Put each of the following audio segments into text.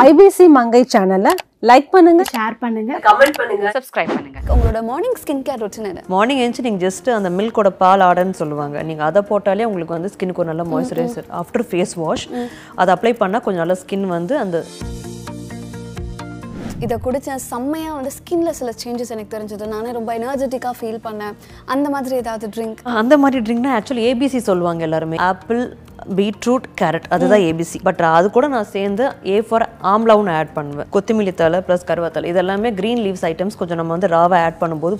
IBC மங்கை சேனலை like பண்ணுங்க. Share பண்ணுங்க. சப்ஸ்கிரைப் பண்ணுங்க. உங்களோட மார்னிங் ஸ்கின் கேர் ரொட்டீன் என்ன? மார்னிங் எழுந்து நீங்கள் ஜஸ்ட் அந்த மில்கோட பால் ஆடன்னு சொல்லுவாங்க. நீங்கள் அதை போட்டாலே உங்களுக்கு வந்து ஸ்கின்னுக்கு ஒரு நல்ல மாய்ஸ்சரைசர் ஆஃப்டர் ஃபேஸ் வாஷ் அதை அப்ளை பண்ணால் கொஞ்சம் நல்லா ஸ்கின் வந்து அந்த இதை குடிச்சேன் செம்மையாக வந்து ஸ்கின்ல சில சேஞ்சஸ் எனக்கு தெரிஞ்சது. நானே ரொம்ப எனர்ஜெட்டிக்காக ஃபீல் பண்ணேன். அந்த மாதிரி ஏதாவது ட்ரிங்க் அந்த மாதிரி ட்ரிங்க்னா ஆக்சுவலி ஏபிசி சொல்லுவாங்க எல்லாருமே. ஆப்பிள் பீட்ரூட் கேரட் அதுதான் ஏபிசி பட் அது கூட நான் சேர்ந்து ஏ ஃபார் ஆம்லாவும் ஆட் பண்ணுவேன். கொத்தமல்லி தலை ப்ளஸ் கருவேத்தலை இது எல்லாமே க்ரீன் லீவ்ஸ் ஐட்டம்ஸ் கொஞ்சம் நம்ம வந்து ராவை ஆட் பண்ணும்போது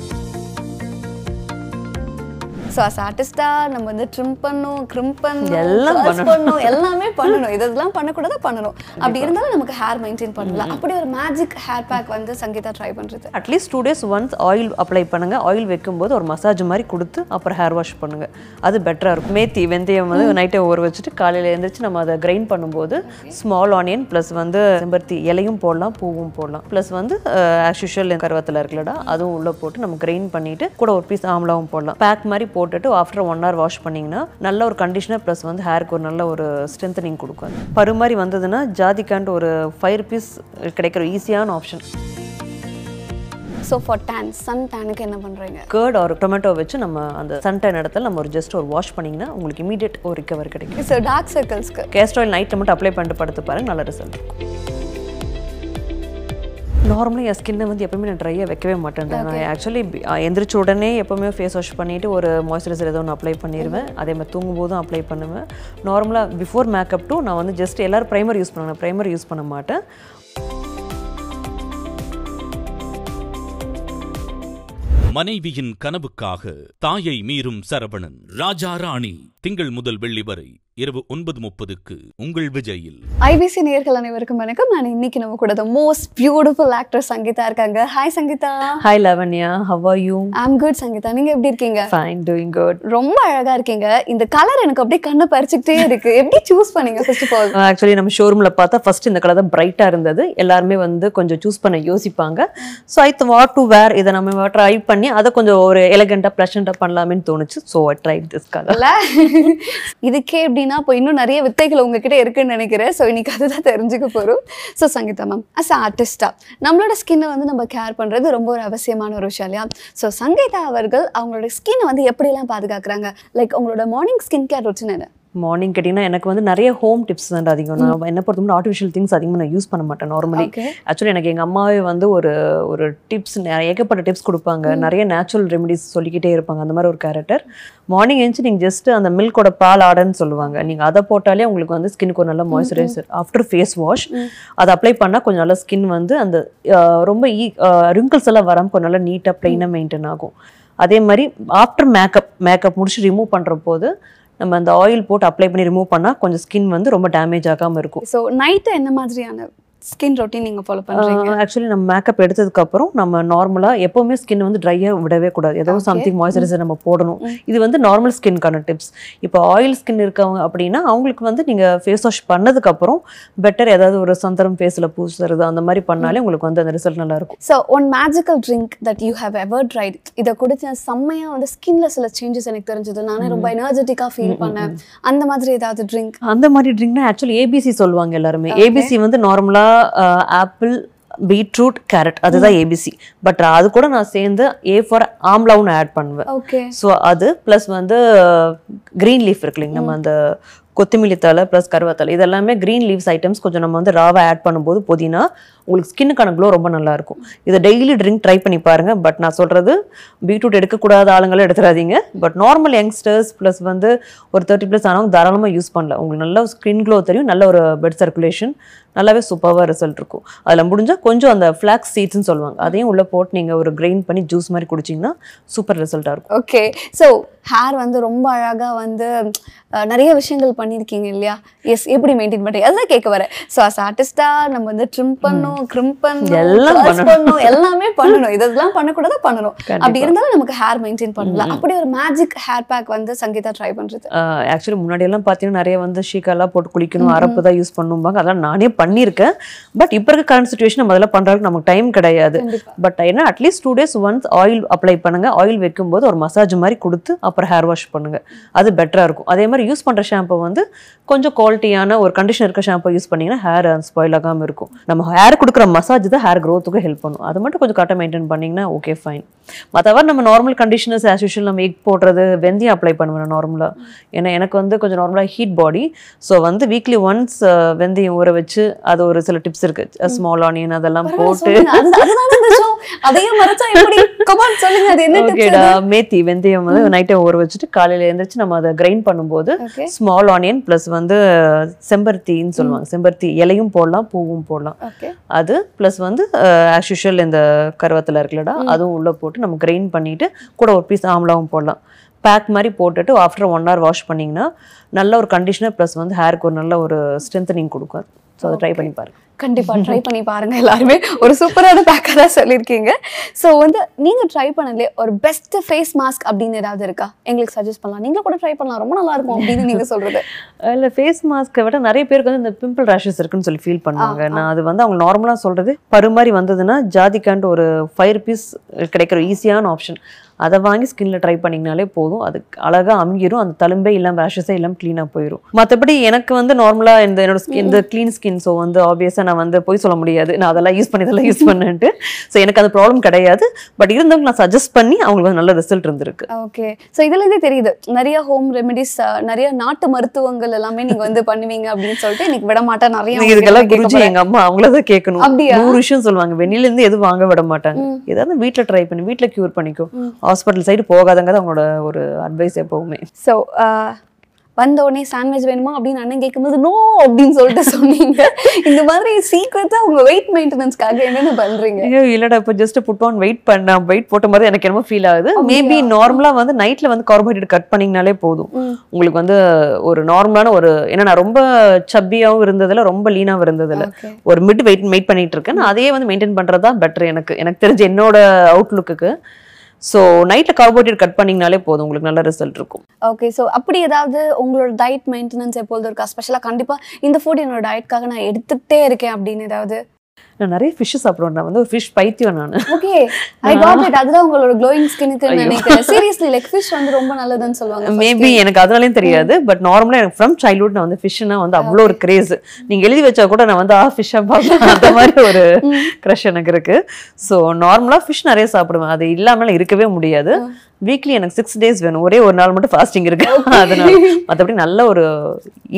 ஸோ அஸ் ஆர்டிஸ்டாக நம்ம வந்து ட்ரிம் பண்ணணும் க்ரிம் பண்ணணும் எல்லாம் பண்ணணும். எல்லாமே பண்ணணும். இதெல்லாம் பண்ணக்கூடாது பண்ணணும். அப்படி இருந்தாலும் நமக்கு ஹேர் மெயின்டைன் பண்ணலாம். அப்படி ஒரு மேஜிக் ஹேர் பேக் வந்து சங்கீதா ட்ரை பண்ணுறது at least two days once oil apply பண்ணுங்க. ஆயில் வைக்கும்போது ஒரு மசாஜ் மாதிரி கொடுத்து அப்புறம் ஹேர் வாஷ் பண்ணுங்க. அது பெட்டராக இருக்கும். மேத்தி வெந்தயம் வந்து நைட்டை ஊற வச்சுட்டு காலையில் எழுந்திரிச்சு நம்ம அதை கிரைண்ட் பண்ணும்போது ஸ்மால் ஆனியன் ப்ளஸ் வந்து செம்பருத்தி இலையும் போடலாம் பூவும் போடலாம். ப்ளஸ் வந்து ஆஸ் யூஷுவல் கருவத்தில் இருக்குல்லடா அதுவும் உள்ளே போட்டு நம்ம கிரைண்ட் பண்ணிட்டு கூட ஒரு பீஸ் ஆம்லாவும் போடலாம். பேக் மாதிரி போட்டுட்டு ஆஃப்டர் ஒன் ஹவர் வாஷ் பண்ணிங்கன்னா நல்ல ஒரு கண்டிஷனர் ப்ளஸ் வந்து ஹேருக்கு ஒரு நல்ல ஒரு ஸ்ட்ரென்த்தனிங் கொடுக்கும். பரு மாதிரி வந்ததுன்னா ஜாதிக்கான்ட்டு ஒரு ஃபைவ் ருபீஸ் கிடைக்கிற ஈஸியான option so for tan sun டேனுக்கு என்ன பண்ணுறீங்க கேர்ட் ஒரு டொமேட்டோ வச்சு நம்ம அந்த சன்டைன் இடத்துல நம்ம ஒரு ஜஸ்ட் ஒரு வாஷ் பண்ணிங்கன்னா உங்களுக்கு இமீடியட் ஒரு ரிகவர் கிடைக்கும். ஸோ டார்க் சர்க்கிள்ஸ்க்கு கேஸ்ட் ஆயில் மட்டும் அப்ளை பண்ணிட்டு படுத்து பாருங்க நல்ல ரிசல்ட் நார்மலாக என் ஸ்கின்னை வந்து எப்பவுமே நான் ட்ரையாக வைக்கவே மாட்டேன். நான் ஆக்சுவலி எந்திரிச்ச உடனே எப்பவுமே ஃபேஸ் வாஷ் பண்ணிவிட்டு ஒரு மாய்ஸ்சரைசர் ஏதோ ஒன்று அப்ளை பண்ணிடுவேன் அதே மாதிரி தூங்கும் போதும் அப்ளை பண்ணுவேன். நார்மலாக பிஃபோர் மேக்கப் டூ நான் வந்து ஜஸ்ட் எல்லோரும் ப்ரைமர் யூஸ் பண்ணுவேன் ப்ரைமர் யூஸ் பண்ண மாட்டேன். மனைவியின் கனவுக்காக தாயை மீறும் சரவணன் ராஜா ராணி திங்கள் முதல் வெள்ளி வரை இரவு ஒன்பது முப்பதுக்கு உங்கள் விஜயில். ஐபிசி நேயர்கள் அனைவருக்கும் வணக்கம். நான் இன்னைக்கு நம்ம கூட the most beautiful actor Sangeetha இருக்காங்க. Hi Sangeetha. Hi Lavanya how are you I'm good Sangeetha. நீங்க எப்படி இருக்கீங்க? ஃபைன் டூயிங் குட் ரொம்ப அழகா இருக்கீங்க. இந்த கலர் எனக்கு அப்படியே கண்ணை பறிச்சுக்கிட்டே இருக்கு. எப்படி சூஸ் பண்ணீங்க ஃபர்ஸ்ட் ஆஃப் ஆல் ஆக்சுவலி நம்ம ஷோரூமில் பார்த்தா ஃபர்ஸ்ட் இந்த கலர் தான் பிரைட்டாக இருந்தது. எல்லாருமே வந்து கொஞ்சம் சூஸ் பண்ண யோசிப்பாங்க. So I want to wear இதை நம்ம ட்ரை பண்ணி அதை கொஞ்சம் ஒரு எலகெண்ட்டாக ப்ளஷண்ட்டாக பண்ணலாமேன்னு தோணுச்சு. So I try this colour இல்ல. இதுக்கே அப்படின்னா இப்போ இன்னும் நிறைய வித்தைகள் உங்ககிட்ட இருக்குன்னு நினைக்கிறேன். ஸோ இன்னைக்கு அதுதான் தெரிஞ்சுக்க போறோம். ஸோ சங்கீதா மேம் அஸ் ஆர்டிஸ்டா நம்மளோட ஸ்கின்னை வந்து நம்ம கேர் பண்றது ரொம்ப ஒரு அவசியமான ஒரு விஷயம் இல்லையா? ஸோ சங்கீதா அவர்கள் அவங்களோட ஸ்கின்னை வந்து எப்படிலாம் பாதுகாக்கிறாங்க? லைக் உங்களோட மார்னிங் ஸ்கின் கேர் ரொட்டீன் என்ன? மார்னிங் கேட்டிங்கன்னா எனக்கு வந்து நிறைய ஹோம் டிப்ஸ் தான் அதிகம். நான் என்ன பொறுத்த மட்டும் ஆர்டிஃபிஷியல் திங்ஸ் அதிகமாக நான் யூஸ் பண்ண மாட்டேன் நார்மலி. ஆக்சுவலி எனக்கு எங்கள் அம்மாவே வந்து ஒரு ஒரு டிப்ஸ் ஏகப்பட்ட டிப்ஸ் கொடுப்பாங்க. நிறைய நேச்சுரல் ரெமெடிஸ் சொல்லிக்கிட்டே இருப்பாங்க. அந்த மாதிரி ஒரு கேரக்டர் மார்னிங் எழுந்து நீங்கள் ஜஸ்ட் அந்த மில்கோட பால் ஆடன்னு சொல்லுவாங்க. நீங்கள் அதை போட்டாலே உங்களுக்கு வந்து ஸ்கின்னுக்கு ஒரு நல்ல மாய்ஸ்சரைசர் ஆஃப்டர் ஃபேஸ் வாஷ் அதை அப்ளை பண்ணால் கொஞ்சம் நல்லா ஸ்கின் வந்து அந்த ரொம்ப ஈ ரிங்கிள்ஸ் எல்லாம் வராமல் கொஞ்சம் நல்லா நீட்டாக ப்ளைனாக மெயின்டைன் ஆகும். அதே மாதிரி ஆஃப்டர் மேக்கப் மேக்கப் முடிச்சு ரிமூவ் பண்ணுற போது நம்ம அந்த ஆயில் போட்டு அப்ளை பண்ணி ரிமூவ் பண்ணால் கொஞ்சம் ஸ்கின் வந்து ரொம்ப டேமேஜ் ஆகாமல் இருக்கும். ஸோ நைட்டு என்ன மாதிரியான ஸ்கின் ரொட்டீன் நீங்க ஃபாலோ பண்றீங்க? ஆக்சுவலி நம்ம மேக்கப் எடுத்ததுக்கு அப்புறம் நம்ம நார்மலாக எப்போவுமே ஸ்கின் வந்து ட்ரையாக விடவே கூடாது. ஏதோ சம்திங் மாய்ஸ்சரைசர் நம்ம போடணும். இது வந்து நார்மல் ஸ்கின்கான டிப்ஸ் இப்போ ஆயில் ஸ்கின் இருக்கவங்க அப்படின்னா அவங்களுக்கு வந்து நீங்கள் ஃபேஸ் வாஷ் பண்ணதுக்கு அப்புறம் பெட்டர் ஏதாவது ஒரு சந்தனம் ஃபேஸில் பூசுறது அந்த மாதிரி பண்ணாலே உங்களுக்கு வந்து அந்த ரிசல்ட் நல்லா இருக்கும் so one magical drink that you have ever tried இதை குடிச்சேன் செம்மையா வந்து ஸ்கின்ல சில சேஞ்சஸ் எனக்கு தெரிஞ்சது. நானே ரொம்ப எனர்ஜெட்டிக்காக ஃபீல் பண்ணேன். அந்த மாதிரி ஏதாவது ட்ரிங்க் அந்த மாதிரி ட்ரிங்க்னா ஆக்சுவலி ஏபிசி சொல்லுவாங்க எல்லாருமே. ஏபிசி வந்து நார்மலாக ஆப்பிள் பீட்ரூட் கேரட் அதுதான் ஏபிசி பட் அது கூட நான் சேர்ந்து ஏ ஃபார் ஆம்லாவும் ஆட் பண்ணுவேன். ஓகே ஸோ அது ப்ளஸ் வந்து க்ரீன் லீஃப் இருக்கு இல்லைங்க நம்ம அந்த கொத்தமல்லி தலை ப்ளஸ் கருவேத்தலை இது எல்லாமே க்ரீன் லீவ்ஸ் ஐட்டம்ஸ் கொஞ்சம் நம்ம வந்து ராவை ஆட் பண்ணும்போது புதினா உங்களுக்கு ஸ்கின்னுக்கான க்ளோ ரொம்ப நல்லாயிருக்கும். இதை டெய்லி ட்ரிங்க் ட்ரை பண்ணி பாருங்கள் பட் நான் சொல்கிறது பீட்ரூட் எடுக்கக்கூடாத ஆளுங்களும் எடுத்துடாதீங்க பட் நார்மல் யங்ஸ்டர்ஸ் ப்ளஸ் வந்து ஒரு தேர்ட்டி ப்ளஸ் ஆனவங்க தாராளமாக யூஸ் பண்ணல உங்களுக்கு நல்ல ஸ்கின் க்ளோ தெரியும் நல்ல ஒரு பெட் சர்க்குலேஷன் நல்லாவே சூப்பராக ரிசல்ட் இருக்கும். அதில் முடிஞ்சால் கொஞ்சம் அந்த ஃப்ளாக்ஸ் சீட்ஸ்னு சொல்லுவாங்க. அதையும் உள்ளே போட்டு நீங்கள் ஒரு கிரைண்ட் பண்ணி ஜூஸ் மாதிரி குடிச்சிங்கன்னா சூப்பர் ரிசல்ட்டாக இருக்கும். ஓகே ஸோ ஹேர் வந்து ரொம்ப அழகாக வந்து நிறைய விஷயங்கள் பண்ணியிருக்கீங்க இல்லையா? எஸ் எப்படி மெயின்டைன் பண்ணுறீங்க அதான் கேட்க வரேன். ஸோ அஸ் ஆர்டிஸ்டாக நம்ம வந்து ட்ரிம் பண்ணணும் பண்ணணும் கிரிம் பண்ணணும் எல்லாம் பண்ணணும். பண்ணணும் எல்லாமே பண்ணணும். இதெல்லாம் பண்ணக்கூடாது பண்ணணும். அப்படி. இருந்தாலும் நமக்கு ஹேர் மெயின்டைன் பண்ணலாம். அப்படி ஒரு மேஜிக் ஹேர் பேக் வந்து சங்கீதா ட்ரை பண்றது. ஆக்சுவலி முன்னாடி எல்லாம் பார்த்தீங்கன்னா நிறைய வந்து ஷீக்காலாம் போட்டு குளிக்கணும் அரப்பு தான் யூஸ் பண்ணுவாங்க அதெல்லாம் நானே பண்ணியிருக்கேன். பட் இப்போ இருக்க கரண்ட் சுச்சுவேஷன் நம்ம அதெல்லாம் பண்ணுறதுக்கு நமக்கு டைம் கிடையாது. பட் என்ன at least two days once oil apply பண்ணுங்க. ஆயில் வைக்கும்போது ஒரு மசாஜ் மாதிரி கொடுத்து அப்புறம் ஹேர் வாஷ் பண்ணுங்க. அது பெட்டரா இருக்கும். அதே மாதிரி யூஸ் பண்ற ஷாம்பு வந்து கொஞ்சம் குவாலிட்டியான ஒரு கண்டிஷன் இருக்க ஷாம்பு யூஸ் பண்ணீங்கன்னா ஹேர் ஸ்பாயில் ஆகாம இருக்கும். நம்ம ஹேர் கொடுக்குற மசாஜ் தான் ஹேர் க்ரோத்துக்கு ஹெல்ப் பண்ணும். அது மட்டும் கொஞ்சம் கரெக்டாக மெயின்டைன் பண்ணீங்கன்னா ஓகே ஃபைன் மற்றவர் நம்ம நார்மல் கண்டிஷனர்ஸ் ஆஸ் யூஷுவல் நம்ம எக் போடுறது வெந்தயம் அப்ளை பண்ணுவேன் நார்மலாக ஏன்னா எனக்கு வந்து கொஞ்சம் நார்மலாக ஹீட் பாடி ஸோ வந்து வீக்லி ஒன்ஸ் வெந்தயம் ஊற வச்சு அது ஒரு சில டிப்ஸ் இருக்கு. ஸ்மால் ஆனியன் அதெல்லாம் போட்டு show. அதையும் மறைச்சா எப்படி? கமான் சொல்லுங்க அது என்ன ஓகேடா மேத்தி வெந்தயம் வந்து நைட்டே ஊற வச்சுட்டு காலையில எழுந்திரிச்சு நம்ம அதை கிரைண்ட் பண்ணும்போது ஸ்மால் ஆனியன் ப்ளஸ் வந்து செம்பருத்தின்னு சொல்லுவாங்க. செம்பருத்தி இலையும் போடலாம் பூவும் போடலாம். அது ப்ளஸ் வந்து ஆஸ் யூஷுவல் இந்த கருவத்தில் இருக்குல்லடா அதுவும் உள்ளே போட்டு நம்ம கிரைண்ட் பண்ணிட்டு கூட ஒரு பீஸ் ஆம்லாவும் போடலாம். பேக் மாதிரி போட்டுட்டு ஆஃப்டர் ஒன் ஹவர் வாஷ் பண்ணிங்கன்னா நல்ல ஒரு கண்டிஷனர் ப்ளஸ் வந்து ஹேருக்கு ஒரு நல்ல ஒரு ஸ்ட்ரென்தனிங் கொடுக்கும் ஸோ அதை ட்ரை பண்ணி பாருங்க. கண்டிப்பா ட்ரை பண்ணி பாருங்க எல்லாருமே. ஒரு சூப்பரான பேக்கா தான் சொல்லியிருக்கீங்க. ஸோ வந்து நீங்க ட்ரை பண்ணலே ஒரு பெஸ்ட் ஃபேஸ் மாஸ்க் அப்படின்னு ஏதாவது இருக்கா? எங்களுக்கு சஜஸ்ட் பண்ணலாம். நீங்க கூட ட்ரை பண்ணலாம். ரொம்ப நல்லா இருக்கும் அப்படின்னு நீங்க சொல்றது. இல்லை ஃபேஸ் மாஸ்க்கை விட நிறைய பேருக்கு வந்து இந்த பிம்பிள் ரேஷஸ் இருக்குன்னு சொல்லி ஃபீல் பண்ணுவாங்க. நான் அது வந்து அவங்க நார்மலாக சொல்கிறது பரு மாதிரி வந்ததுன்னா ஜாதிக்கான்ட்டு ஒரு ஃபைவ் ருபீஸ் கிடைக்கிற ஈஸியான ஆப்ஷன் அதை வாங்கி ஸ்கின்ல ட்ரை பண்ணிங்கனாலே போதும். அது அழகாக அமுங்கிரும். அந்த தழும்பே இல்லாமல் ரேஷஸே இல்லாமல் க்ளீனாக போயிடும் மற்றபடி எனக்கு வந்து நார்மலாக இந்த என்னோட ஸ்கின் இந்த க்ளீன் ஸ்கின் ஸோ வந்து ஆப்வியஸாக நான் வந்து போய் சொல்ல முடியாது. நான் அதெல்லாம் யூஸ் பண்ணி இதெல்லாம் யூஸ் பண்ணிட்டு ஸோ எனக்கு அது ப்ராப்ளம் கிடையாது. பட் இருந்தவங்க நான் சஜஸ்ட் பண்ணி அவங்களுக்கு நல்ல ரிசல்ட் இருந்திருக்கு. ஓகே ஸோ இதுல இருந்தே தெரியுது. நிறைய ஹோம் ரெமெடிஸ் நிறைய நாட்டு மருத்துவங்கள் எல்லாமே நீங்க வந்து பண்ணுவீங்க அப்படின்னு சொல்லிட்டு இன்னைக்கு விட மாட்டேன். நிறைய இதுக்கெல்லாம் குருஜி கேட்க எங்க அம்மா அவங்களதான் கேட்கணும். அப்படியா? நூறு விஷயம் சொல்லுவாங்க. வெளியில இருந்து எதுவும் வாங்க விட மாட்டாங்க. ஏதாவது வீட்ல ட்ரை பண்ணி வீட்ல கியூர் பண்ணிக்கோ. ஹாஸ்பிட்டல் சைடு போகாதங்க அவங்களோட ஒரு அட்வைஸ் எப்பவுமே. ஸோ வந்த உடனே சாண்ட்விச் வேணுமா அப்படின்னு அண்ணன் கேட்கும்போது நோ அப்படின்னு சொல்லிட்டு சொன்னீங்க. இந்த மாதிரி சீக்கிரட்டா உங்க வெயிட் மெயின்டெனன்ஸ்க்காக என்னென்ன பண்றீங்க? ஐயோ இல்லடா இப்போ ஜஸ்ட் புட் ஆன் வெயிட் பண்ண வெயிட் போட்ட மாதிரி எனக்கு என்னமோ ஃபீல் ஆகுது? மேபி நார்மலா வந்து நைட்ல வந்து கார்போஹைட்ரேட் கட் பண்ணீங்கனாலே போதும். உங்களுக்கு வந்து ஒரு நார்மலான ஒரு ஏன்னா நான் ரொம்ப சப்பியாவும் இருந்ததில்ல ரொம்ப லீனாவும் இருந்ததில்ல. ஒரு மிட் வெயிட் வெயிட் பண்ணிட்டு இருக்கேன். நான் அதையே வந்து மெயின்டைன் பண்றது தான் பெட்டர் எனக்கு. எனக்கு தெரிஞ்ச என்னோட அவுட்லுக்கு ஸோ நைட்டில் கார்போஹைட்ரேட் கட் பண்ணிங்கனாலே போதும். உங்களுக்கு நல்ல ரிசல்ட் இருக்கும். ஓகே ஸோ அப்படி ஏதாவது உங்களோட டயட் மெயின்டெனன்ஸ் எப்பொழுதும் இருக்கா? ஸ்பெஷலாக கண்டிப்பாக இந்த ஃபுட் என்னோட டயட்காக நான் எடுத்துகிட்டே இருக்கேன் அப்படின்னு ஏதாவது? நான் நிறைய ஃபிஷ் சாப்பிடுவேன். நான் வந்து ஒரு ஃபிஷ் பைத்தியம் நான். ஓகே ஐ காட் இட் அதுதான் உங்களோட க்ளோயிங் ஸ்கின்னுக்கு நினைக்கிறேன். சீரியஸ்லி லைக் ஃபிஷ் வந்து ரொம்ப நல்லதுன்னு சொல்லுவாங்க மேபி எனக்கு அதனாலையும் தெரியாது. பட் நார்மலா எனக்கு ஃப்ரம் சைல்ட்ஹுட் நான் வந்து ஃபிஷ்னா வந்து அவ்வளோ ஒரு கிரேஸ் நீங்க எழுதி வச்சா கூட நான் வந்து ஆ ஃபிஷ்ஷா பார்ப்பேன் அந்த மாதிரி ஒரு க்ரஷ் எனக்கு இருக்கு. ஸோ நார்மலா ஃபிஷ் நிறைய சாப்பிடுவேன். அது இல்லாமல் இருக்கவே முடியாது. வீக்லி எனக்கு சிக்ஸ் டேஸ் வேணும். ஒரே ஒரு நாள் மட்டும் ஃபாஸ்டிங் இருக்கு. அதனால மற்றபடி நல்ல ஒரு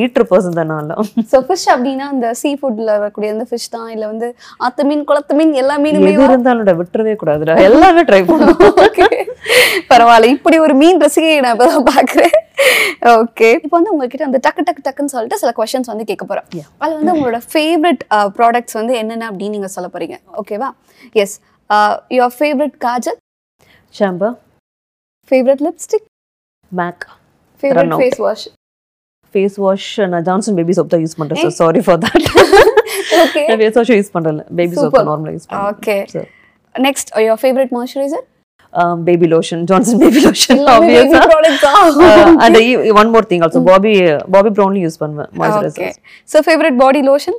ஈட்டர் பர்சன் தான் நான் ஸோ ஃபிஷ் அப்படின்னா அந்த சீ ஃபுட்ல வரக்கூடிய அந்த ஃபிஷ் தான்? இல்ல வந்து ஆத்து மீன் குளத்து மீன் எல்லா மீனுமே இருந்தாலும் விட்டுறவே கூடாதுடா. எல்லாமே ட்ரை பண்ணுவோம் பரவாயில்ல இப்படி ஒரு மீன் ரசிகையை நான் இப்பதான் பாக்குறேன் ஓகே இப்போ வந்து உங்ககிட்ட அந்த டக்கு டக்கு டக்குன்னு சொல்லிட்டு சில கொஸ்டின்ஸ் வந்து கேட்க போறேன் அது வந்து உங்களோட ஃபேவரட் ப்ராடக்ட்ஸ் வந்து என்னென்ன அப்படின்னு நீங்க சொல்ல போறீங்க. ஓகேவா yes your favourite kajal? ஷாம்பா favourite lipstick MAC favourite. Face wash face wash நான் ஜான்சன் பேபி சோப் தான் யூஸ் பண்றேன் sir sorry for that okay face wash use பண்றேன். Baby soap Super. நார்மலா யூஸ் பண்றேன். Okay Sure. Next your favourite moisturiser baby lotion Johnson baby lotion எல்லாமே baby products ah? And one more thing also Bobbi Bobbi ப்ரௌன்லி use பண்ணுவேன் okay moisturiser so favourite body lotion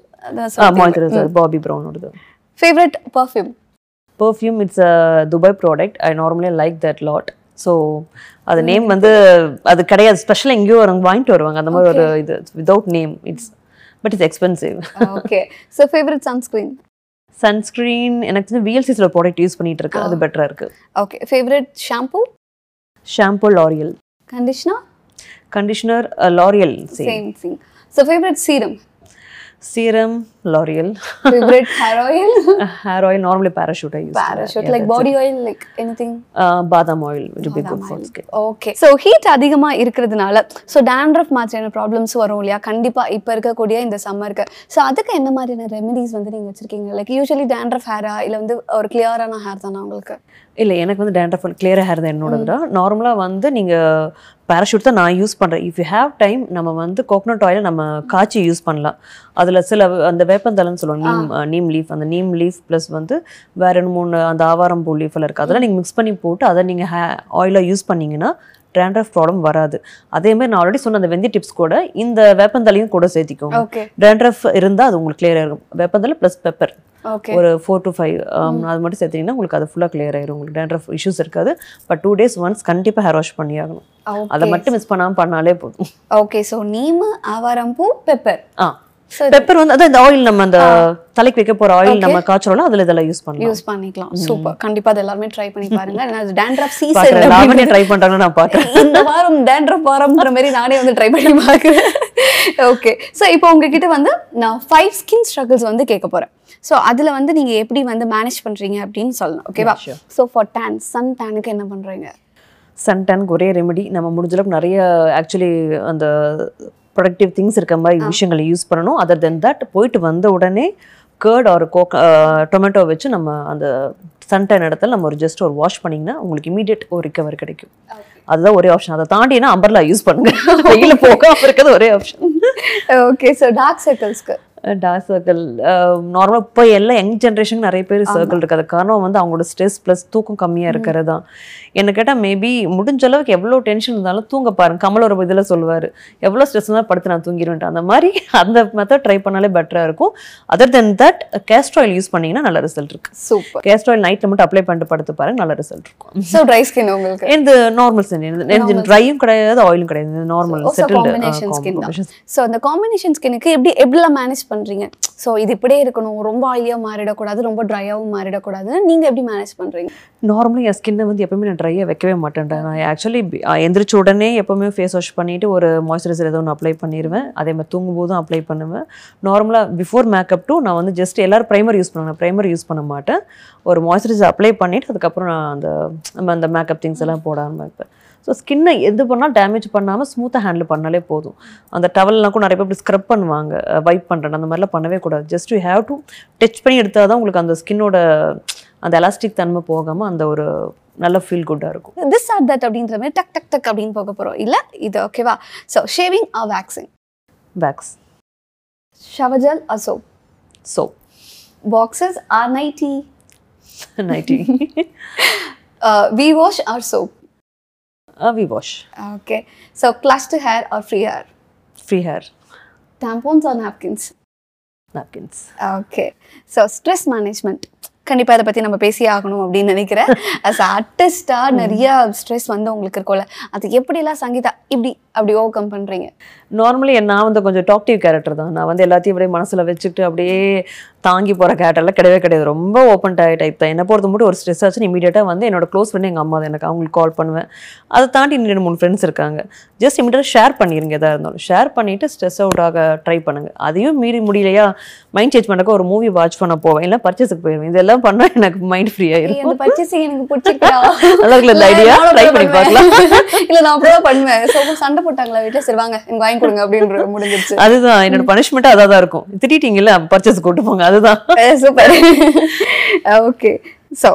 moisturiser Bobbi ப்ரௌனோடது favourite perfume perfume it's a Dubai product I normally like that lot so அது name வந்து அது கிடையாது. ஸ்பெஷலாக எங்கேயோ வாங்கிட்டு வருவாங்க. அந்த மாதிரி ஒரு இது name it's but it's expensive okay so favourite sunscreen sunscreen எனக்கு வந்து விஎல்சிஸில் ப்ராடக்ட் யூஸ் பண்ணிட்டு இருக்கு அது பெட்டராக இருக்கு. Okay favourite shampoo shampoo L'Oreal conditioner conditioner L'Oreal same same so favourite serum serum L'Oreal favourite hair oil hair oil normally Parachute I use Parachute like body oil like anything badam oil which be good for skin okay so heat அதிகமா இருக்கிறதுனால so dandruff மாதிரியான problems வரும் இல்லையா? கண்டிப்பா இப்போ இருக்கக்கூடிய இந்த சம்மருக்கு ஸோ அதுக்கு என்ன மாதிரியான ரெமெடிஸ் வந்து நீங்க வச்சிருக்கீங்க? லைக் யூஸ்வலி டேண்ட்ரஃப் ஹேரா இல்லை வந்து ஒரு கிளியரான ஹேர் தானே உங்களுக்கு? இல்ல எனக்கு வந்து டேண்ட்ரஃப் கிளியர் ஹேர் தான் என்னோடதுடா நார்மலா வந்து நீங்க பேராஷூட் தான் நான் யூஸ் பண்றேன். இஃப் யூ ஹேவ் டைம் நம்ம வந்து கோகனட் ஆயில் நம்ம காய்ச்சி யூஸ் பண்ணலாம். அதுல சில அந்த வேப்பந்தலைன்னு சொல்லுவாங்க. நீம் நீம் லீஃப் அந்த நீம் லீஃப் ப்ளஸ் வந்து வேற மூணு அந்த ஆவாரம் பூ லீஃப் எல்லாம் இருக்குது அதெல்லாம் நீங்கள் மிக்ஸ் பண்ணி போட்டு அதை நீங்கள் ஹே ஆயிலாக யூஸ் பண்ணீங்கன்னா ட்ராண்ட்ரஃப் ப்ராப்ளம் வராது. அதே மாதிரி நான் ஆல்ரெடி சொன்ன அந்த வெந்தி டிப்ஸ் கூட இந்த வேப்பந்தலையும் கூட சேர்த்திக்கோங்க. ட்ராண்ட்ரஃப் இருந்தால் அது உங்களுக்கு clear ஆயிரும். வேப்பந்தலை ப்ளஸ் பெப்பர் ஒரு ஃபோர் டு ஃபைவ் அது மட்டும் சேர்த்தீங்கன்னா உங்களுக்கு அது ஃபுல்லாக clear ஆயிரும். உங்களுக்கு டேண்ட்ரஃப் இஷ்யூஸ் இருக்காது. பட் டூ டேஸ் ஒன்ஸ் கண்டிப்பாக ஹேர் வாஷ் பண்ணி ஆகணும். அதை மட்டும் மிஸ் பண்ணாமல் பண்ணாலே போதும். ஓகே ஸோ நீமு ஆவாரம்பூ பெப்பர் ஆ. பெப்பர் வந்து அதான் இந்த ஆயில் நம்ம அந்த தலைக்கு வைக்க போற ஆயில் நம்ம காய்ச்சறோம்ல அதுல இதெல்லாம் யூஸ் பண்ணலாம். யூஸ் பண்ணிக்கலாம். சூப்பர் கண்டிப்பா அது எல்லாருமே ட்ரை பண்ணி பாருங்க. ஏன்னா டேண்ட்ரஃப் பாக்குறேன். சீசன் லாவண்யா ட்ரை பண்றாங்கன்னு நான் பாக்குறேன். இந்த வாரம் டேண்ட்ரஃப் வாரம்ன்ற மாதிரி நானே வந்து ட்ரை பண்ணி பார்க்குறேன் ஓகே ஸோ இப்போ உங்ககிட்ட வந்து நான் ஃபைவ் ஸ்கின் ஸ்ட்ரகிள்ஸ் வந்து கேட்க போறேன். ஸோ அதுல வந்து நீங்க எப்படி வந்து மேனேஜ் பண்றீங்க அப்படின்னு சொல்லணும். ஓகேவா. ஸோ ஃபார் டேன் சன் டேனுக்கு என்ன பண்றீங்க? சன்டானுக்கு ஒரே ரெமெடி நம்ம முடிஞ்ச அளவுக்கு நிறைய ஆக்சுவலி அந்த ப்ரொடக்டிவ் திங்ஸ் இருக்க மாதிரி விஷயங்களை யூஸ் பண்ணணும். அதர் தென் தட் போயிட்டு வந்த உடனே கேர்ட் ஒரு கோக் டொமேட்டோ வச்சு நம்ம அந்த சன்டைன் இடத்துல நம்ம ஒரு ஜஸ்ட் ஒரு வாஷ் பண்ணிங்கன்னா உங்களுக்கு இமீடியட் ஒரு ரிகவர் கிடைக்கும். அதுதான் ஒரே ஆப்ஷன் அதை தாண்டினா அம்பர்லா யூஸ் பண்ணுங்க. வெயில போகாம இருக்கிறது ஒரே ஆப்ஷன் ஓகே ஸோ டார்க் சர்க்கிள்ஸ்க்கு டார்க் சர்க்கிள் நார்மலாக இப்போ எல்லாம் யங் ஜென்ரேஷன் நிறைய பேர் சர்க்கிள் இருக்கு. அது காரணம் வந்து அவங்களோட ஸ்ட்ரெஸ் ப்ளஸ் தூக்கம் கம்மியாக இருக்கிறது தான் என்ன கேட்டால் மேபி முடிஞ்ச அளவுக்கு எவ்வளோ டென்ஷன் இருந்தாலும் தூங்க பாருங்க. கமல் ஒரு இதில் சொல்லுவார் எவ்வளோ ஸ்ட்ரெஸ் இருந்தாலும் படுத்து நான் தூங்கிடுவேன் அந்த மாதிரி அந்த மெத்தட் ட்ரை பண்ணாலே பெட்டராக இருக்கும். Other then that castor oil use பண்ணீங்கன்னா நல்ல ரிசல்ட் இருக்கு. சூப்பர் கேஸ்ட்ர் ஆயில் நைட்டில் மட்டும் அப்ளை பண்ணிட்டு படுத்து பாருங்க நல்ல ரிசல்ட் இருக்கும். ஸோ ட்ரை ஸ்கின் உங்களுக்கு? இது நார்மல் ஸ்கின் ட்ரையும் கிடையாது ஆயிலும் கிடையாது. நார்மல் காம்பினேஷன் ஸ்கின் தான். செட்டில்டு ஸோ அந்த காம்பினேஷன் ஸ்கின்னுக்கு எப்படி எப்படிலாம் மேனேஜ் பண்ணுறீங்க ஸோ இது இப்படியே இருக்கணும். ரொம்ப ஆயிலியாக மாறிடக்கூடாது ரொம்ப ட்ரையாகவும் மாறிடக்கூடாது. நீங்கள் எப்படி மேனேஜ் பண்ணுறீங்க நார்மலி என் ஸ்கின்னை வந்து எப்பவுமே நான் ட்ரையாக வைக்கவே மாட்டேன். நான் ஆக்சுவலி எந்திரிச்ச உடனே எப்பவுமே ஃபேஸ் வாஷ் பண்ணிட்டு ஒரு மாய்ஸ்சரைசர் ஏதோ ஒன்று அப்ளை பண்ணிடுவேன் அதே மாதிரி தூங்கும் போதும் அப்ளை பண்ணுவேன். நார்மலாக பிஃபோர் மேக்கப் டூ நான் வந்து ஜஸ்ட் எல்லோரும் ப்ரைமர் யூஸ் பண்ணுவேன் ப்ரைமர் யூஸ் பண்ண மாட்டேன். ஒரு மாய்ஸ்சரைசர் அப்ளை பண்ணிவிட்டு அதுக்கப்புறம் நான் அந்த நம்ம அந்த மேக்கப் திங்ஸ் எல்லாம் போட ஆரம்பிப்பேன். ஸோ ஸ்கின்னை எது பண்ணாலும் டேமேஜ் பண்ணாமல் ஸ்மூத்தாக ஹேண்டில் பண்ணாலே போதும். அந்த டவல்லாம் கூட நிறைய பேர் இப்படி ஸ்க்ரப் பண்ணுவாங்க. வைப் பண்ணுறேன் அந்த மாதிரிலாம் பண்ணவே கூடாது. Just you have to touch பண்ணி எடுத்தால் தான் உங்களுக்கு அந்த ஸ்கின்னோட அந்த எலாஸ்டிக் தன்மை போகாமல் அந்த ஒரு நல்ல ஃபீல் குட்டாக இருக்கும். திஸ் ஆர் தட் அப்படின்ற மாதிரி டக் டக் டக் அப்படின்னு போக போறோம். இல்ல இது ஓகேவா so shaving or waxing wax shower gel or soap so boxes or nighty nighty V wash or soap V wash okay so closed hair or free hair free hair tampons or napkins? Napkins okay so stress management கண்டிப்பாக இதை பற்றி நம்ம பேசியே ஆகணும் அப்படின்னு நினைக்கிறேன். As ஆர்டிஸ்டாக நிறைய stress வந்து உங்களுக்கு இருக்கும்ல. அது எப்படிலாம் சங்கீதா இப்படி அப்படி ஓவர் கம் பண்ணுறீங்க நார்மலி நான் வந்து கொஞ்சம் டாக்டிவ் கேரக்டர் தான். நான் வந்து எல்லாத்தையும் அப்படியே மனசில் வச்சுக்கிட்டு அப்படியே தாங்கி போகிற கேரக்டர்லாம் கிடையவே கிடையாது. ரொம்ப ஓப்பன் டைப் தான். என்னை பொறுத்த மட்டும் ஒரு ஸ்ட்ரெஸ் ஆச்சுன்னு இமீடியட்டாக வந்து என்னோட க்ளோஸ் ஃப்ரெண்ட் எங்கள் அம்மா தான் எனக்கு. அவங்களுக்கு கால் பண்ணுவேன். அதை தாண்டி இன்னும் ரெண்டு மூணு ஃப்ரெண்ட்ஸ் இருக்காங்க. ஜஸ்ட் இமீடியட்டாக ஷேர் பண்ணிடுங்க எதாக இருந்தாலும். ஷேர் பண்ணிவிட்டு ஸ்ட்ரெஸ் அவுட் ஆக ட்ரை பண்ணுங்க. அதையும் மீறி முடியலையா? மைண்ட் சேஞ்ச் பண்ணக்க ஒரு மூவி வாட்ச் பண்ண போவேன். இல்லை பர்ச்சேஸுக்கு போயிடுவேன் இதெல்லாம் பண்ணால் எனக்கு மைண்ட் ஃப்ரீ ஆயிருக்கும் அந்த பர்ச்சேசிங் எனக்கு பிடிச்சிருக்கா நல்லா இருக்குல்ல idea? Try பண்ணி பார்க்கலாம். இல்ல நான் அப்படிதான் பண்ணுவேன். சண்டை போட்டாங்களா வீட்டுல சரி வாங்க எனக்கு வாங்கி கொடுங்க அப்படின்னு முடிஞ்சிருச்சு. அதுதான் என்னோட பனிஷ்மெண்ட் அதான் தான் இருக்கும் திட்டிட்டீங்கல்ல பர்ச்சேஸ் கூட்டு போங்க அதுதான். சூப்பர் ஓகே ஸோ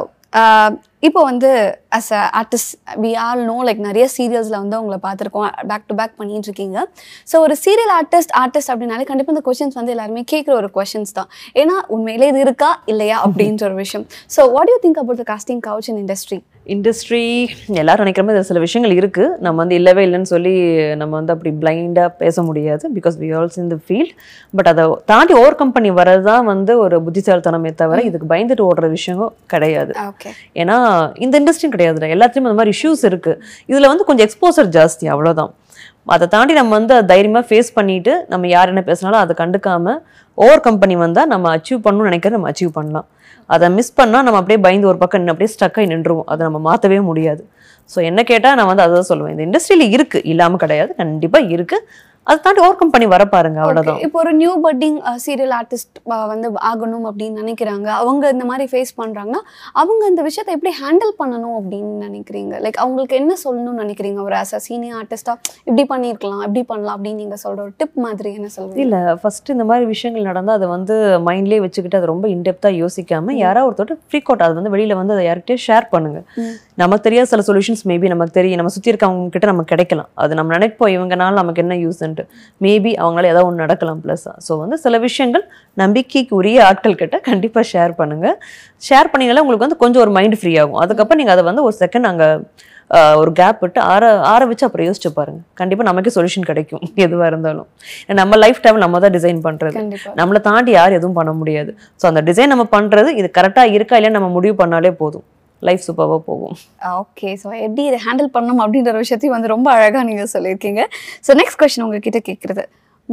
இப்போ வந்து as a artist we all know like நிறைய சீரியல்ஸில் வந்து உங்களை பார்த்துருக்கோம் பேக் டு பேக் பண்ணிட்டு இருக்கீங்க ஸோ ஒரு சீரியல் ஆர்டிஸ்ட் ஆர்டிஸ்ட் அப்படின்னாலே கண்டிப்பாக இந்த கொஷின்ஸ் வந்து எல்லாருமே கேட்குற ஒரு கொஷின்ஸ் தான். ஏன்னா உண்மையிலே இது இருக்கா? இல்லையா? அப்படின்ற ஒரு விஷயம். So what you think about the casting couch in industry industry எல்லாரும் நினைக்கிற மாதிரி சில விஷயங்கள் இருக்கு. நம்ம வந்து இல்லவே இல்லைன்னு சொல்லி நம்ம வந்து அப்படி பிளைண்டாக பேச முடியாது because we also in the field but அதை தாண்டி ஓவர் கம்பெனி வரது தான் வந்து ஒரு புத்திசாலித்தனமே தவிர இதுக்கு பயந்துட்டு ஓடுற விஷயம் கிடையாது. ஏன்னா இந்த இண்டஸ்ட்ரியும் கிடையாதுடா. எல்லாத்துலேயும் அந்த மாதிரி இஷ்யூஸ் இருக்கு. இதுல வந்து கொஞ்சம் எக்ஸ்போசர் ஜாஸ்தி அவ்வளவுதான். அதை தாண்டி நம்ம வந்து அதை தைரியமாக ஃபேஸ் பண்ணிட்டு நம்ம யார் என்ன பேசினாலும் அதை கண்டுக்காமல் ஓவர் கம்பெனி வந்தால் நம்ம அச்சீவ் பண்ணணும்னு நினைக்கிறத நம்ம அச்சீவ் பண்ணலாம். அதை மிஸ் பண்ணால் நம்ம அப்படியே பயந்து ஒரு பக்கம் நின்னு அப்படியே ஸ்டக்காக நின்றுவோம் அதை நம்ம மாற்றவே முடியாது. ஸோ என்ன கேட்டால் நான் வந்து அதை சொல்லுவேன். இந்த இண்டஸ்ட்ரியில் இருக்குது இல்லாமல் கிடையாது. கண்டிப்பாக இருக்குது அதை தாண்டி ஓவர் கம்பெனி வர பாருங்க அவ்வளவுதான். இப்போ ஒரு நியூ பட்டிங் சீரியல் ஆர்டிஸ்ட் வந்து ஆகணும் அப்படின்னு நினைக்கிறாங்க. அவங்க இந்த மாதிரி ஃபேஸ் பண்றாங்கன்னா அவங்க இந்த விஷயத்தை எப்படி ஹேண்டில் பண்ணணும் அப்படின்னு நினைக்கிறீங்க? லைக் அவங்களுக்கு என்ன சொல்லணும்னு நினைக்கிறீங்க? ஒரு ஆஸ் அ சீனியர் ஆர்டிஸ்டா இப்படி பண்ணியிருக்கலாம் இப்படி பண்ணலாம் அப்படின்னு நீங்க சொல்ற ஒரு டிப் மாதிரி என்ன சொல்றீங்க இல்ல ஃபர்ஸ்ட் இந்த மாதிரி விஷயங்கள் நடந்தா அதை வந்து மைண்ட்லயே வச்சுக்கிட்டு அதை ரொம்ப இன்டெப்தா யோசிக்காம யாராவது ஒருத்தர் ஃப்ரீக் அவுட் அது வந்து வெளியில வந்து அதை யார்கிட்டயும் ஷேர் பண்ணுங்க. நமக்கு தெரியாத சில சொல்யூஷன்ஸ் மேபி நமக்கு தெரியும் நம்ம சுற்றி இருக்கவங்க கிட்ட நமக்கு கிடைக்கலாம். அது நம்ம நினைப்போம் இவங்கனால நமக்கு என்ன யூஸ்ன்ட்டு மேபி அவங்களால ஏதாவது ஒன்று நடக்கலாம் ப்ளஸ் ஸோ வந்து சில விஷயங்கள் நம்பிக்கைக்கு உரிய ஆட்கள் கிட்ட கண்டிப்பாக ஷேர் பண்ணுங்கள் ஷேர் பண்ணீங்களா உங்களுக்கு வந்து கொஞ்சம் ஒரு மைண்ட் ஃப்ரீ ஆகும். அதுக்கப்புறம் நீங்கள் அதை வந்து ஒரு செகண்ட் அங்கே ஒரு கேப் விட்டு ஆற ஆற வச்சு அப்புறம் யோசிச்சு பாருங்க. கண்டிப்பாக நமக்கே சொல்யூஷன் கிடைக்கும் எதுவாக இருந்தாலும். நம்ம லைஃப் டைம் நம்ம தான் டிசைன் பண்ணுறது நம்மளை தாண்டி யாரும் எதுவும் பண்ண முடியாது. ஸோ அந்த டிசைன் நம்ம பண்ணுறது இது கரெக்டாக இருக்கா இல்லையா நம்ம முடிவு பண்ணாலே போதும். லைஃப் சூப்பராக போகும். ஓகே ஸோ எப்படி இதை ஹேண்டில் பண்ணணும் அப்படின்ற விஷயத்தையும் வந்து ரொம்ப அழகாக நீங்கள் சொல்லியிருக்கீங்க. ஸோ நெக்ஸ்ட் கொஸ்டின் உங்ககிட்ட கேட்குறது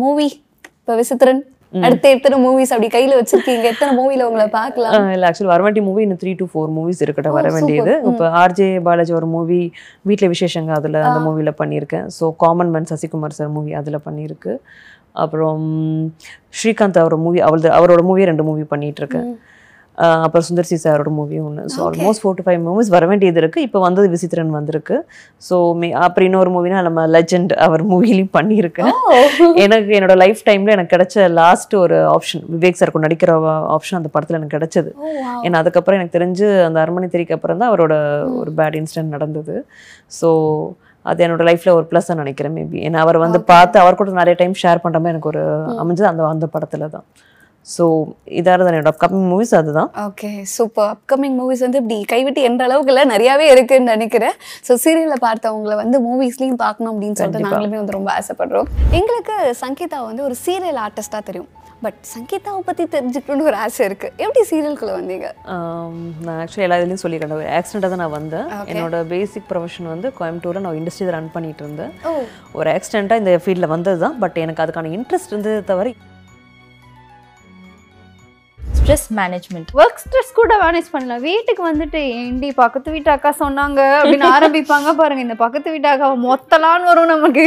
மூவி இப்போ விசித்திரன் அடுத்து எத்தனை மூவிஸ் அப்படி கையில் வச்சிருக்கீங்க? எத்தனை மூவியில் உங்களை பார்க்கலாம்? இல்லை ஆக்சுவலி வர வேண்டிய மூவி இன்னும் த்ரீ டு ஃபோர் மூவிஸ் இருக்கட்ட வர வேண்டியது. இப்போ ஆர்ஜே பாலாஜி ஒரு மூவி வீட்டில் விசேஷங்க அதில் அந்த மூவியில் பண்ணியிருக்கேன். So common man Sasikumar sir movie அதில் பண்ணியிருக்கு. அப்புறம் ஸ்ரீகாந்த் அவர் மூவி அவரது அவரோட மூவியே ரெண்டு மூவி பண்ணிட்டு இருக்கேன். அப்புறம் சுந்தர்சி சாரோட மூவி ஒன்று so almost four to five movies வர வேண்டியது இருக்குது இப்போ வந்தது விசித்திரன் வந்திருக்கு. ஸோ மே அப்புறம் இன்னொரு மூவினா நம்ம லெஜெண்ட் அவர் மூவிலையும் பண்ணியிருக்கேன் எனக்கு என்னோட லைஃப் டைமில் எனக்கு கிடைச்ச லாஸ்ட் ஒரு ஆப்ஷன் விவேக் சார் கூட நடிக்கிற ஆப்ஷன் அந்த படத்தில் எனக்கு கிடைச்சது. ஏன்னா அதுக்கப்புறம் எனக்கு தெரிஞ்சு அந்த அரண்மனை திரிக்கு அப்புறம் தான் அவரோட ஒரு பேட் இன்சிடென்ட் நடந்தது. ஸோ அது என்னோட லைஃப்ல ஒரு ப்ளஸ் நினைக்கிறேன் மேபி ஏன்னா அவர் வந்து பார்த்து அவர் கூட நிறைய டைம் ஷேர் பண்ணுற மாதிரி எனக்கு ஒரு அமைஞ்சது அந்த அந்த படத்துல தான். ஸோ இதாக தான் என்னோட அப்கமிங் மூவிஸ் அதுதான். ஓகே சூப்பர் அப்கமிங் மூவிஸ் வந்து இப்படி கைவிட்டு எந்த அளவுக்கு இல்லை நிறையாவே இருக்குன்னு நினைக்கிறேன். ஸோ சீரியலில் பார்த்தவங்கள வந்து மூவிஸ்லையும் பார்க்கணும் அப்படின்னு சொல்லிட்டு. நாங்களுமே வந்து ரொம்ப ஆசைப்படுறோம். எங்களுக்கு சங்கீதா வந்து ஒரு சீரியல் ஆர்டிஸ்டாக தெரியும். பட் சங்கீதாவை பற்றி தெரிஞ்சுக்கணும்னு ஒரு ஆசை இருக்குது எப்படி சீரியல்குள்ளே வந்தீங்க? நான் ஆக்சுவலி எல்லா இதுலேயும் சொல்லிக்கிறேன் ஒரு ஆக்சிடெண்ட்டாக தான் நான் வந்தேன். என்னோட பேசிக் ப்ரொஃபஷன் வந்து கோயம்புத்தூரில் நான் இண்டஸ்ட்ரி ரன் பண்ணிட்டு இருந்தேன். ஒரு ஆக்சிடெண்ட்டாக இந்த ஃபீல்டில் வந்தது தான் பட் எனக்கு அதுக்கான இன்ட்ரெஸ்ட் இருந்தது தவிர ஸ்ட்ரெஸ் மேனேஜ்மெண்ட் ஒர்க் ஸ்ட்ரெஸ் கூட மேனேஜ் பண்ணலாம். வீட்டுக்கு வந்துட்டு ஏண்டி பக்கத்து வீட்டு அக்கா சொன்னாங்க அப்படின்னு ஆரம்பிப்பாங்க பாருங்க. இந்த பக்கத்து வீட்டு அக்கா மொத்தலான்னு வரும் நமக்கு.